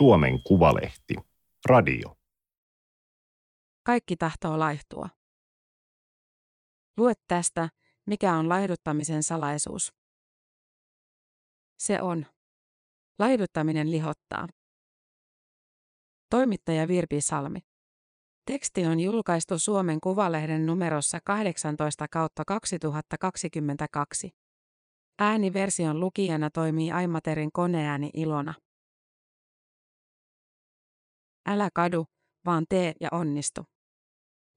Suomen Kuvalehti. Radio. Kaikki tahtoo laihtua. Lue tästä, mikä on laihduttamisen salaisuus. Se on. Laihduttaminen lihottaa. Toimittaja Virpi Salmi. Teksti on julkaistu Suomen Kuvalehden numerossa 18 kautta 2022. Ääniversion lukijana toimii Aimaterin koneääni Ilona. Älä kadu, vaan tee ja onnistu.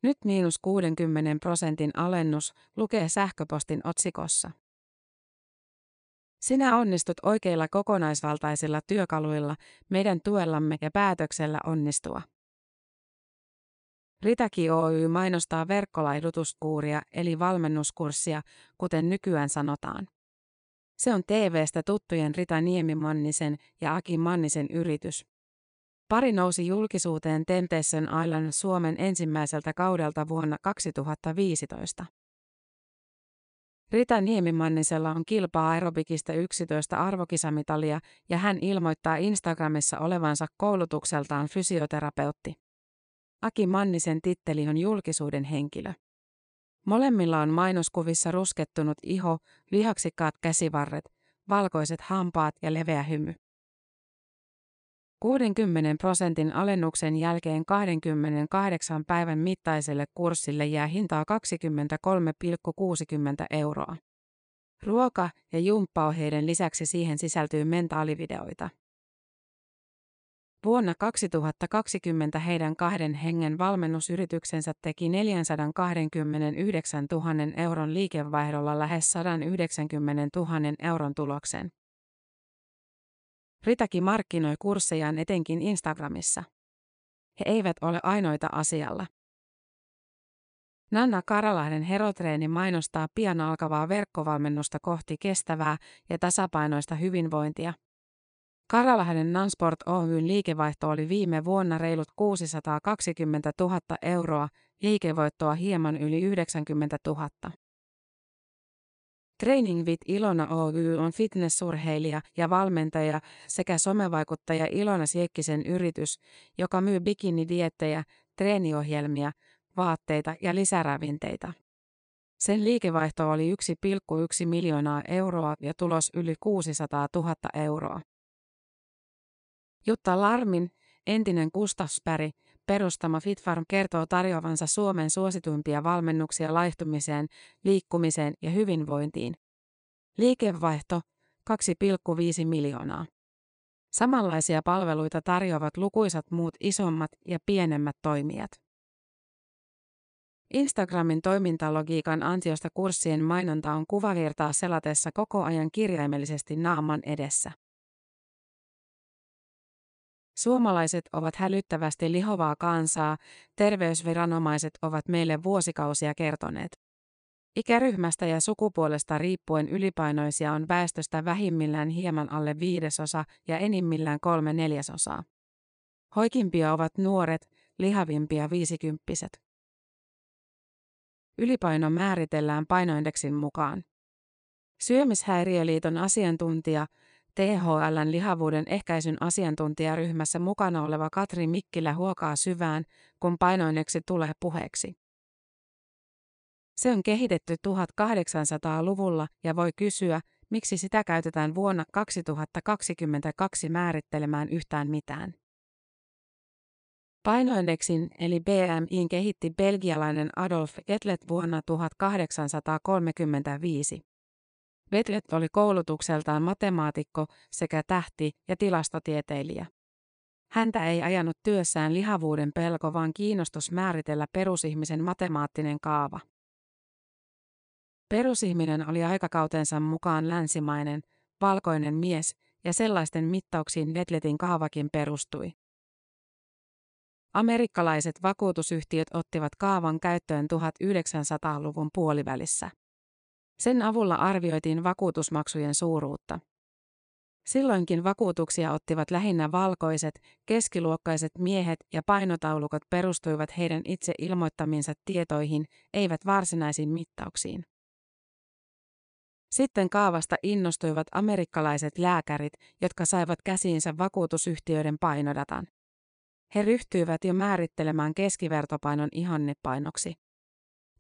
Nyt miinus 60 prosentin alennus lukee sähköpostin otsikossa. Sinä onnistut oikeilla kokonaisvaltaisilla työkaluilla, meidän tuellamme ja päätöksellä onnistua. Ritaki Oy mainostaa verkkolaidutuskuuria eli valmennuskurssia, kuten nykyään sanotaan. Se on TVstä tuttujen Rita Niemi-Mannisen ja Aki Mannisen yritys. Pari nousi julkisuuteen Temptation Island Suomen ensimmäiseltä kaudelta vuonna 2015. Rita Niemimannisella on kilpaa aerobikista 11 arvokisamitalia ja hän ilmoittaa Instagramissa olevansa koulutukseltaan fysioterapeutti. Aki Mannisen titteli on julkisuuden henkilö. Molemmilla on mainoskuvissa ruskettunut iho, lihaksikkaat käsivarret, valkoiset hampaat ja leveä hymy. 60 prosentin alennuksen jälkeen 28 päivän mittaiselle kurssille jää hintaa 23,60 euroa. Ruoka- ja jumppaohjeiden lisäksi siihen sisältyy mentaalivideoita. Vuonna 2020 heidän kahden hengen valmennusyrityksensä teki 429 000 euron liikevaihdolla lähes 190 000 euron tuloksen. Ritaki markkinoi kurssejaan etenkin Instagramissa. He eivät ole ainoita asialla. Nanna Karalahden herotreeni mainostaa pian alkavaa verkkovalmennusta kohti kestävää ja tasapainoista hyvinvointia. Karalahden Nansport Oyn liikevaihto oli viime vuonna reilut 620 000 euroa, liikevoittoa hieman yli 90 000. Training with Ilona Oy on fitnessurheilija ja valmentaja sekä somevaikuttaja Ilona Siekkisen yritys, joka myy bikinidiettejä, treeniohjelmia, vaatteita ja lisäravinteita. Sen liikevaihto oli 1,1 miljoonaa euroa ja tulos yli 600 000 euroa. Jutta Larmin, entinen Gustavsberg, perustama FitFarm kertoo tarjoavansa Suomen suosituimpia valmennuksia laihtumiseen, liikkumiseen ja hyvinvointiin. Liikevaihto 2,5 miljoonaa. Samanlaisia palveluita tarjoavat lukuisat muut isommat ja pienemmät toimijat. Instagramin toimintalogiikan ansiosta kurssien mainonta on kuvavirtaa selatessa koko ajan kirjaimellisesti naaman edessä. Suomalaiset ovat hälyttävästi lihovaa kansaa, terveysviranomaiset ovat meille vuosikausia kertoneet. Ikäryhmästä ja sukupuolesta riippuen ylipainoisia on väestöstä vähimmillään hieman alle viidesosa ja enimmillään kolme neljäsosaa. Hoikimpia ovat nuoret, lihavimpia viisikymppiset. Ylipaino määritellään painoindeksin mukaan. Syömishäiriöliiton asiantuntija THLn lihavuuden ehkäisyn asiantuntijaryhmässä mukana oleva Katri Mikkilä huokaa syvään, kun painoinneksi tulee puheeksi. Se on kehitetty 1800-luvulla ja voi kysyä, miksi sitä käytetään vuonna 2022 määrittelemään yhtään mitään. Painoindeksin eli BMIin kehitti belgialainen Adolf Etlet vuonna 1835. Vetlet oli koulutukseltaan matemaatikko sekä tähti- ja tilastotieteilijä. Häntä ei ajanut työssään lihavuuden pelko, vaan kiinnostus määritellä perusihmisen matemaattinen kaava. Perusihminen oli aikakautensa mukaan länsimainen, valkoinen mies, ja sellaisten mittauksiin Vetletin kaavakin perustui. Amerikkalaiset vakuutusyhtiöt ottivat kaavan käyttöön 1900-luvun puolivälissä. Sen avulla arvioitiin vakuutusmaksujen suuruutta. Silloinkin vakuutuksia ottivat lähinnä valkoiset, keskiluokkaiset miehet ja painotaulukot perustuivat heidän itse ilmoittamiinsa tietoihin, eivät varsinaisiin mittauksiin. Sitten kaavasta innostuivat amerikkalaiset lääkärit, jotka saivat käsiinsä vakuutusyhtiöiden painodatan. He ryhtyivät jo määrittelemään keskivertopainon ihannepainoksi.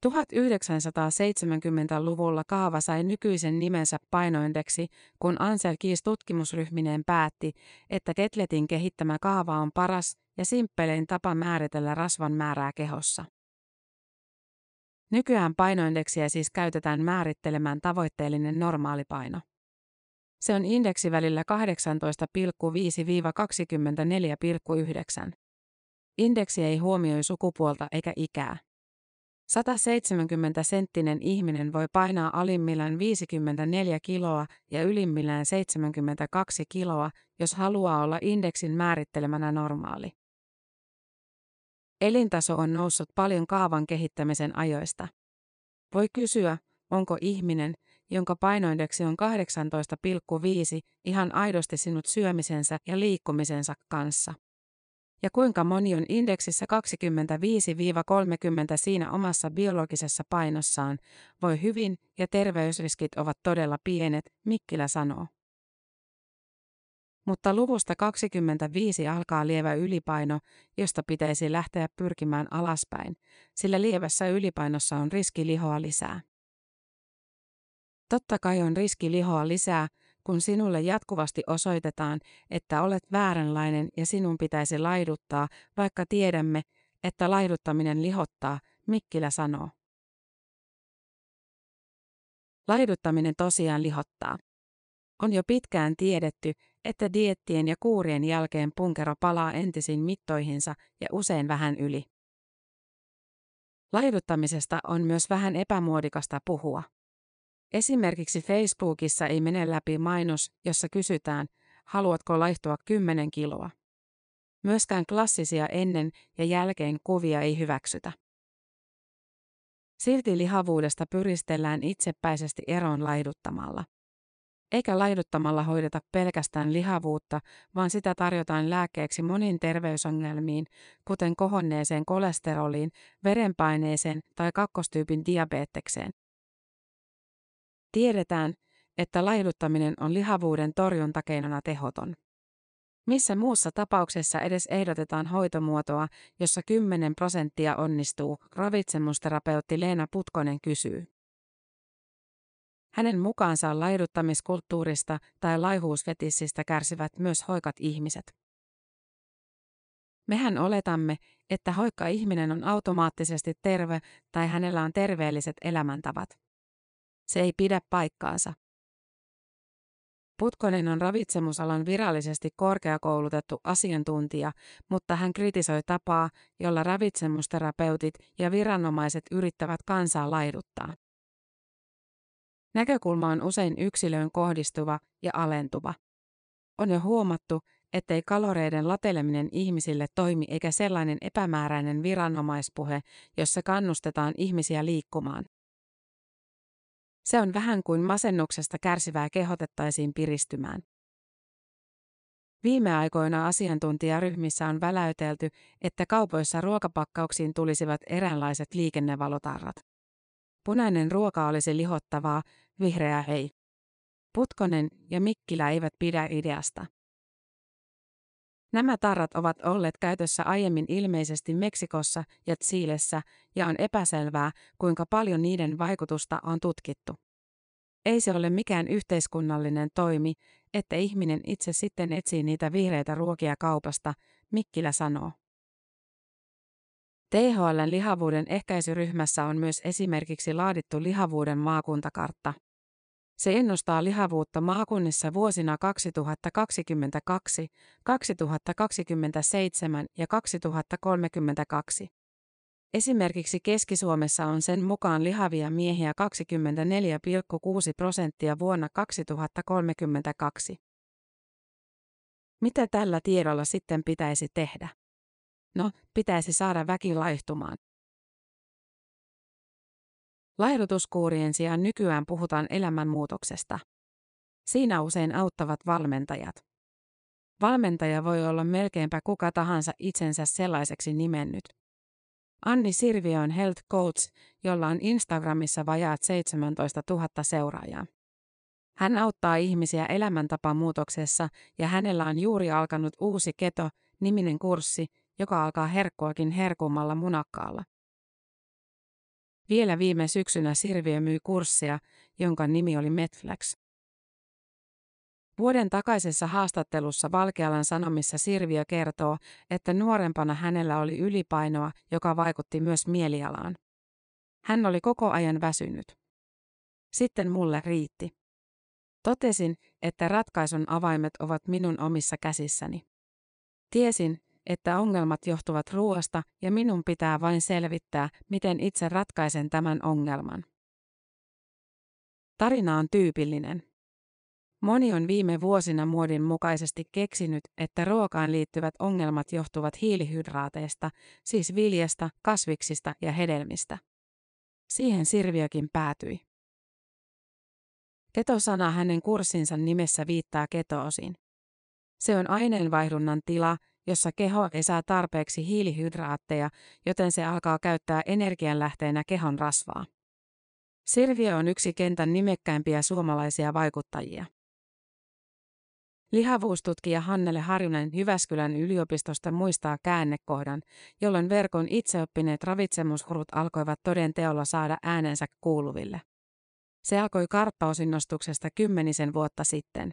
1970-luvulla kaava sai nykyisen nimensä painoindeksi, kun Ansel Keys tutkimusryhmineen päätti, että Ketletin kehittämä kaava on paras ja simppelein tapa määritellä rasvan määrää kehossa. Nykyään painoindeksiä siis käytetään määrittelemään tavoitteellinen normaalipaino. Se on indeksi välillä 18,5-24,9. Indeksi ei huomioi sukupuolta eikä ikää. 170-senttinen ihminen voi painaa alimmillaan 54 kiloa ja ylimmillään 72 kiloa, jos haluaa olla indeksin määrittelemänä normaali. Elintaso on noussut paljon kaavan kehittämisen ajoista. Voi kysyä, onko ihminen, jonka painoindeksi on 18,5, ihan aidosti sinut syömisensä ja liikkumisensa kanssa. Ja kuinka moni on indeksissä 25-30 siinä omassa biologisessa painossaan, voi hyvin ja terveysriskit ovat todella pienet, Mikkilä sanoo. Mutta luvusta 25 alkaa lievä ylipaino, josta pitäisi lähteä pyrkimään alaspäin, sillä lievässä ylipainossa on riski lihoa lisää. Totta kai on riski lihoa lisää, kun sinulle jatkuvasti osoitetaan, että olet vääränlainen ja sinun pitäisi laiduttaa, vaikka tiedämme, että laiduttaminen lihottaa, Mikkilä sanoo. Laiduttaminen tosiaan lihottaa. On jo pitkään tiedetty, että diettien ja kuurien jälkeen punkero palaa entisiin mittoihinsa ja usein vähän yli. Laiduttamisesta on myös vähän epämuodikasta puhua. Esimerkiksi Facebookissa ei mene läpi mainos, jossa kysytään, haluatko laihtua 10 kiloa. Myöskään klassisia ennen ja jälkeen kuvia ei hyväksytä. Silti lihavuudesta pyristellään itsepäisesti eroon laiduttamalla. Eikä laiduttamalla hoideta pelkästään lihavuutta, vaan sitä tarjotaan lääkkeeksi moniin terveysongelmiin, kuten kohonneeseen kolesteroliin, verenpaineeseen tai kakkostyypin diabetekseen. Tiedetään, että laiduttaminen on lihavuuden torjuntakeinona tehoton. Missä muussa tapauksessa edes ehdotetaan hoitomuotoa, jossa 10 prosenttia onnistuu, ravitsemusterapeutti Leena Putkonen kysyy. Hänen mukaansa laiduttamiskulttuurista tai laihuusfetissistä kärsivät myös hoikat ihmiset. Mehän oletamme, että hoikka ihminen on automaattisesti terve tai hänellä on terveelliset elämäntavat. Se ei pidä paikkaansa. Putkonen on ravitsemusalan virallisesti korkeakoulutettu asiantuntija, mutta hän kritisoi tapaa, jolla ravitsemusterapeutit ja viranomaiset yrittävät kansaa laiduttaa. Näkökulma on usein yksilöön kohdistuva ja alentuva. On jo huomattu, ettei kaloreiden lateleminen ihmisille toimi eikä sellainen epämääräinen viranomaispuhe, jossa kannustetaan ihmisiä liikkumaan. Se on vähän kuin masennuksesta kärsivää kehotettaisiin piristymään. Viime aikoina asiantuntijaryhmissä on väläytelty, että kaupoissa ruokapakkauksiin tulisivat eräänlaiset liikennevalotarrat. Punainen ruoka olisi lihottavaa, vihreä ei. Putkonen ja Mikkilä eivät pidä ideasta. Nämä tarrat ovat olleet käytössä aiemmin ilmeisesti Meksikossa ja Tsiilessä ja on epäselvää, kuinka paljon niiden vaikutusta on tutkittu. Ei se ole mikään yhteiskunnallinen toimi, että ihminen itse sitten etsii niitä vihreitä ruokia kaupasta, Mikkilä sanoo. THLn lihavuuden ehkäisyryhmässä on myös esimerkiksi laadittu lihavuuden maakuntakartta. Se ennustaa lihavuutta maakunnissa vuosina 2022, 2027 ja 2032. Esimerkiksi Keski-Suomessa on sen mukaan lihavia miehiä 24,6 prosenttia vuonna 2032. Mitä tällä tiedolla sitten pitäisi tehdä? No, pitäisi saada väki laihtumaan. Laihdutuskuurien sijaan nykyään puhutaan elämänmuutoksesta. Siinä usein auttavat valmentajat. Valmentaja voi olla melkeinpä kuka tahansa itsensä sellaiseksi nimennyt. Anni Sirvi on health coach, jolla on Instagramissa vajaat 17 000 seuraajaa. Hän auttaa ihmisiä elämäntapamuutoksessa ja hänellä on juuri alkanut uusi keto, niminen kurssi, joka alkaa herkkuakin herkummalla munakkaalla. Vielä viime syksynä Sirviö myi kurssia, jonka nimi oli Metflex. Vuoden takaisessa haastattelussa Valkealan Sanomissa Sirviö kertoo, että nuorempana hänellä oli ylipainoa, joka vaikutti myös mielialaan. Hän oli koko ajan väsynyt. Sitten mulle riitti. Totesin, että ratkaisun avaimet ovat minun omissa käsissäni. Tiesin, että ongelmat johtuvat ruoasta ja minun pitää vain selvittää, miten itse ratkaisen tämän ongelman. Tarina on tyypillinen. Moni on viime vuosina muodin mukaisesti keksinyt, että ruokaan liittyvät ongelmat johtuvat hiilihydraateista, siis viljasta, kasviksista ja hedelmistä. Siihen Sirviökin päätyi. Ketosana hänen kurssinsa nimessä viittaa ketoosiin. Se on aineenvaihdunnan tila, jossa keho ei saa tarpeeksi hiilihydraatteja, joten se alkaa käyttää energianlähteenä kehon rasvaa. Sirviö on yksi kentän nimekkäimpiä suomalaisia vaikuttajia. Lihavuustutkija Hannele Harjunen Jyväskylän yliopistosta muistaa käännekohdan, jolloin verkon itseoppineet ravitsemushurut alkoivat toden teolla saada äänensä kuuluville. Se alkoi karppausinnostuksesta kymmenisen vuotta sitten.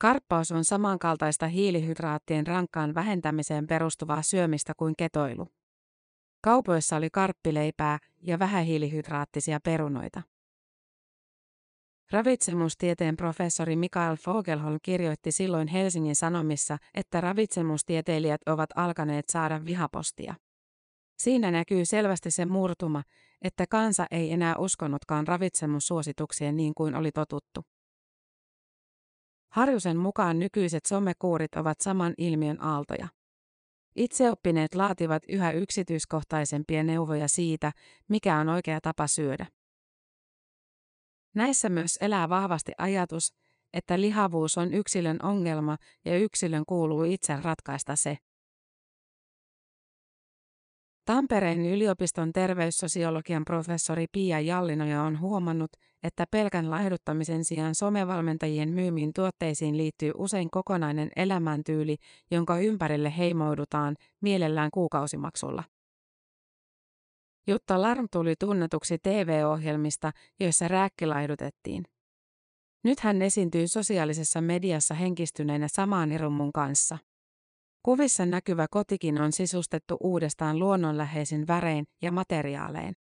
Karppaus on samankaltaista hiilihydraattien rankkaan vähentämiseen perustuvaa syömistä kuin ketoilu. Kaupoissa oli karppileipää ja vähähiilihydraattisia perunoita. Ravitsemustieteen professori Mikael Fogelholm kirjoitti silloin Helsingin Sanomissa, että ravitsemustieteilijät ovat alkaneet saada vihapostia. Siinä näkyy selvästi se murtuma, että kansa ei enää uskonutkaan ravitsemussuosituksien niin kuin oli totuttu. Harjusen mukaan nykyiset somekuurit ovat saman ilmiön aaltoja. Itseoppineet laativat yhä yksityiskohtaisempia neuvoja siitä, mikä on oikea tapa syödä. Näissä myös elää vahvasti ajatus, että lihavuus on yksilön ongelma ja yksilön kuuluu itse ratkaista se. Tampereen yliopiston terveyssosiologian professori Pia Jallinoja on huomannut, että pelkän laihduttamisen sijaan somevalmentajien myymiin tuotteisiin liittyy usein kokonainen elämäntyyli, jonka ympärille heimoidutaan, mielellään kuukausimaksulla. Jutta Larm tuli tunnetuksi TV-ohjelmista, joissa rääkkilaihdutettiin. Nyt hän esiintyy sosiaalisessa mediassa henkistyneenä samaan irummun kanssa. Kuvissa näkyvä kotikin on sisustettu uudestaan luonnonläheisin värein ja materiaalein.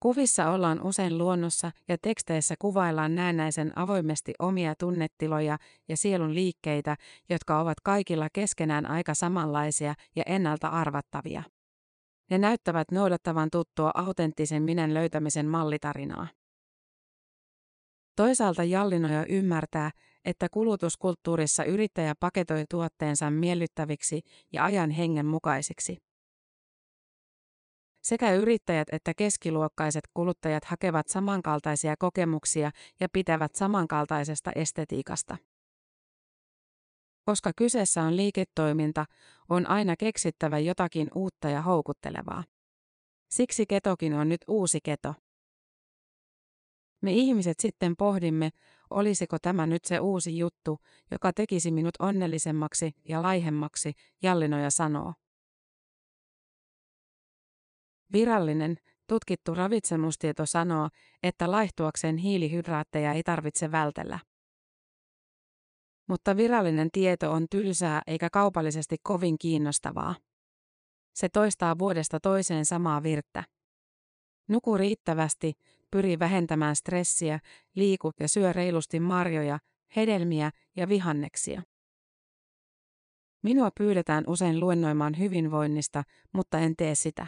Kuvissa ollaan usein luonnossa ja teksteissä kuvaillaan näennäisen avoimesti omia tunnetiloja ja sielun liikkeitä, jotka ovat kaikilla keskenään aika samanlaisia ja ennalta arvattavia. Ne näyttävät noudattavan tuttua autenttisen minän löytämisen mallitarinaa. Toisaalta Jallinoja ymmärtää, että kulutuskulttuurissa yrittäjä paketoi tuotteensa miellyttäviksi ja ajan hengen mukaisiksi. Sekä yrittäjät että keskiluokkaiset kuluttajat hakevat samankaltaisia kokemuksia ja pitävät samankaltaisesta estetiikasta. Koska kyseessä on liiketoiminta, on aina keksittävä jotakin uutta ja houkuttelevaa. Siksi ketokin on nyt uusi keto. Me ihmiset sitten pohdimme, olisiko tämä nyt se uusi juttu, joka tekisi minut onnellisemmaksi ja laihemmaksi, Jallinoja sanoo. Virallinen, tutkittu ravitsemustieto sanoo, että laihtuakseen hiilihydraatteja ei tarvitse vältellä. Mutta virallinen tieto on tylsää eikä kaupallisesti kovin kiinnostavaa. Se toistaa vuodesta toiseen samaa virttä. Nuku riittävästi, pyri vähentämään stressiä, liiku ja syö reilusti marjoja, hedelmiä ja vihanneksia. Minua pyydetään usein luennoimaan hyvinvoinnista, mutta en tee sitä.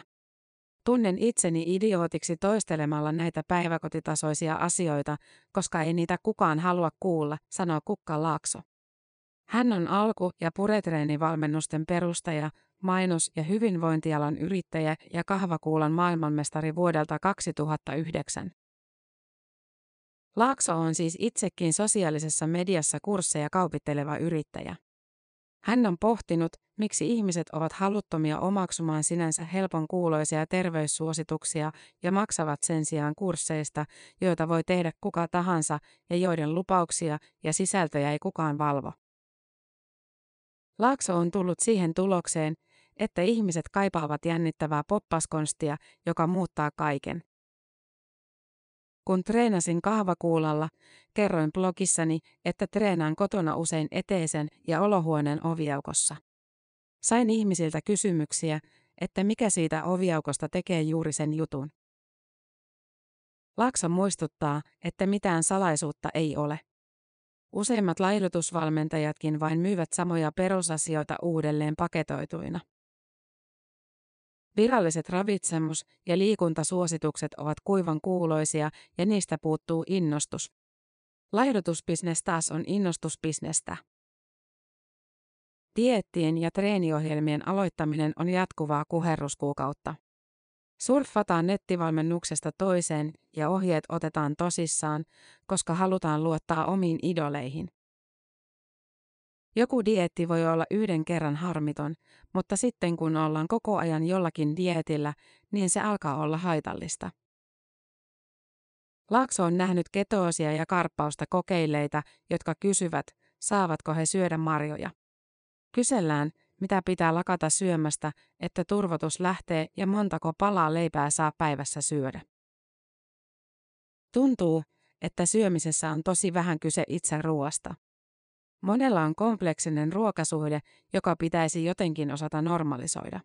Tunnen itseni idiootiksi toistelemalla näitä päiväkotitasoisia asioita, koska ei niitä kukaan halua kuulla, sanoo Kukka Laakso. Hän on alku- ja puretreenivalmennusten perustaja, mainos- ja hyvinvointialan yrittäjä ja kahvakuulan maailmanmestari vuodelta 2009. Laakso on siis itsekin sosiaalisessa mediassa kursseja kaupitteleva yrittäjä. Hän on pohtinut, miksi ihmiset ovat haluttomia omaksumaan sinänsä helpon kuuloisia terveyssuosituksia ja maksavat sen sijaan kursseista, joita voi tehdä kuka tahansa ja joiden lupauksia ja sisältöjä ei kukaan valvo. Laakso on tullut siihen tulokseen, että ihmiset kaipaavat jännittävää poppaskonstia, joka muuttaa kaiken. Kun treenasin kahvakuulalla, kerroin blogissani, että treenaan kotona usein eteisen ja olohuoneen oviaukossa. Sain ihmisiltä kysymyksiä, että mikä siitä oviaukosta tekee juuri sen jutun. Laksa muistuttaa, että mitään salaisuutta ei ole. Useimmat laihdutusvalmentajatkin vain myyvät samoja perusasioita uudelleen paketoituina. Viralliset ravitsemus- ja liikuntasuositukset ovat kuivan kuuloisia ja niistä puuttuu innostus. Laihdutusbisnes taas on innostusbisnestä. Diettien ja treeniohjelmien aloittaminen on jatkuvaa kuherruskuukautta. Surffataan nettivalmennuksesta toiseen ja ohjeet otetaan tosissaan, koska halutaan luottaa omiin idoleihin. Joku dietti voi olla yhden kerran harmiton, mutta sitten kun ollaan koko ajan jollakin dietillä, niin se alkaa olla haitallista. Laakso on nähnyt ketoosia ja karppausta kokeilleita, jotka kysyvät, saavatko he syödä marjoja. Kysellään, mitä pitää lakata syömästä, että turvotus lähtee ja montako palaa leipää saa päivässä syödä. Tuntuu, että syömisessä on tosi vähän kyse itse ruoasta. Monella on kompleksinen ruokasuhde, joka pitäisi jotenkin osata normalisoida.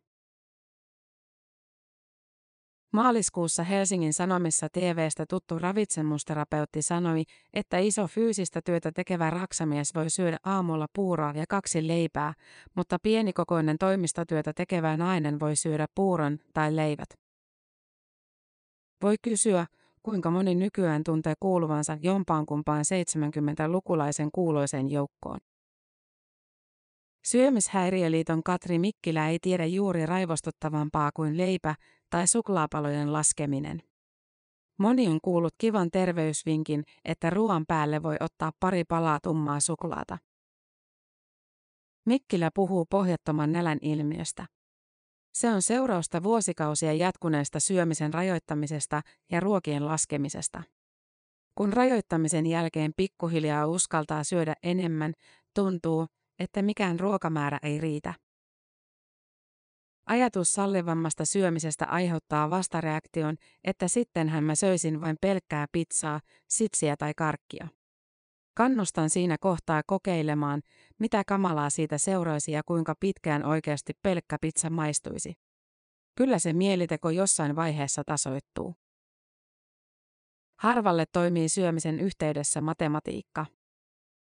Maaliskuussa Helsingin Sanomissa TVstä tuttu ravitsemusterapeutti sanoi, että iso fyysistä työtä tekevä raksamies voi syödä aamulla puuroa ja kaksi leipää, mutta pienikokoinen toimistotyötä tekevä nainen voi syödä puuron tai leivät. Voi kysyä, kuinka moni nykyään tuntee kuuluvansa jompaankumpaan 70-lukulaisen kuuloisen joukkoon. Syömishäiriöliiton Katri Mikkilä ei tiedä juuri raivostuttavampaa kuin leipä tai suklaapalojen laskeminen. Moni on kuullut kivan terveysvinkin, että ruoan päälle voi ottaa pari palaa tummaa suklaata. Mikkilä puhuu pohjattoman nälän ilmiöstä. Se on seurausta vuosikausia jatkuneesta syömisen rajoittamisesta ja ruokien laskemisesta. Kun rajoittamisen jälkeen pikkuhiljaa uskaltaa syödä enemmän, tuntuu, että mikään ruokamäärä ei riitä. Ajatus sallivammasta syömisestä aiheuttaa vastareaktion, että sittenhän mä söisin vain pelkkää pizzaa, sitsiä tai karkkia. Kannustan siinä kohtaa kokeilemaan, mitä kamalaa siitä seuraisi ja kuinka pitkään oikeasti pelkkä pizza maistuisi. Kyllä se mieliteko jossain vaiheessa tasoittuu. Harvalle toimii syömisen yhteydessä matematiikka.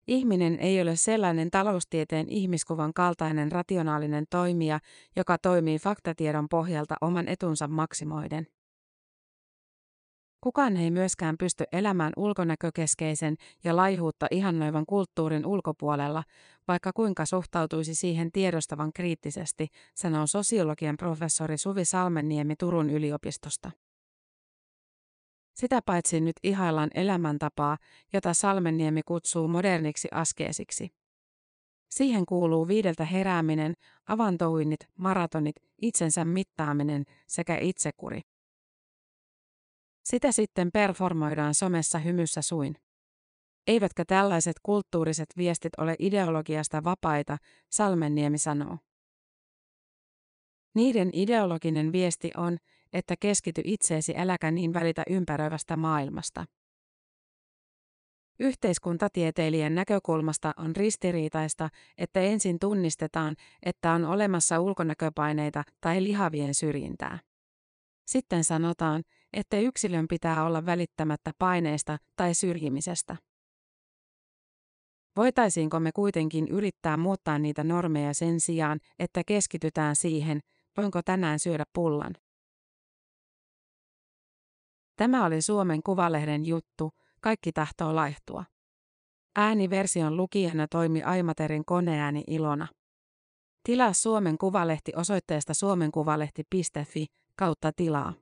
Ihminen ei ole sellainen taloustieteen ihmiskuvan kaltainen rationaalinen toimija, joka toimii faktatiedon pohjalta oman etunsa maksimoiden. Kukaan ei myöskään pysty elämään ulkonäkökeskeisen ja laihuutta ihannoivan kulttuurin ulkopuolella, vaikka kuinka suhtautuisi siihen tiedostavan kriittisesti, sanoo sosiologian professori Suvi Salmenniemi Turun yliopistosta. Sitä paitsi nyt ihaillaan elämäntapaa, jota Salmenniemi kutsuu moderniksi askeesiksi. Siihen kuuluu viideltä herääminen, avantouinnit, maratonit, itsensä mittaaminen sekä itsekuri. Sitä sitten performoidaan somessa hymyssä suin. Eivätkä tällaiset kulttuuriset viestit ole ideologiasta vapaita, Salmenniemi sanoo. Niiden ideologinen viesti on, että keskity itseesi äläkä niin välitä ympäröivästä maailmasta. Yhteiskuntatieteilijän näkökulmasta on ristiriitaista, että ensin tunnistetaan, että on olemassa ulkonäköpaineita tai lihavien syrjintää. Sitten sanotaan, että yksilön pitää olla välittämättä paineista tai syrjimisestä. Voitaisiinko me kuitenkin yrittää muuttaa niitä normeja sen sijaan, että keskitytään siihen, voinko tänään syödä pullan? Tämä oli Suomen Kuvalehden juttu, kaikki tahtoo laihtua. Ääniversion lukijana toimi Aimaterin koneääni Ilona. Tilaa Suomen Kuvalehti osoitteesta suomenkuvalehti.fi kautta tilaa.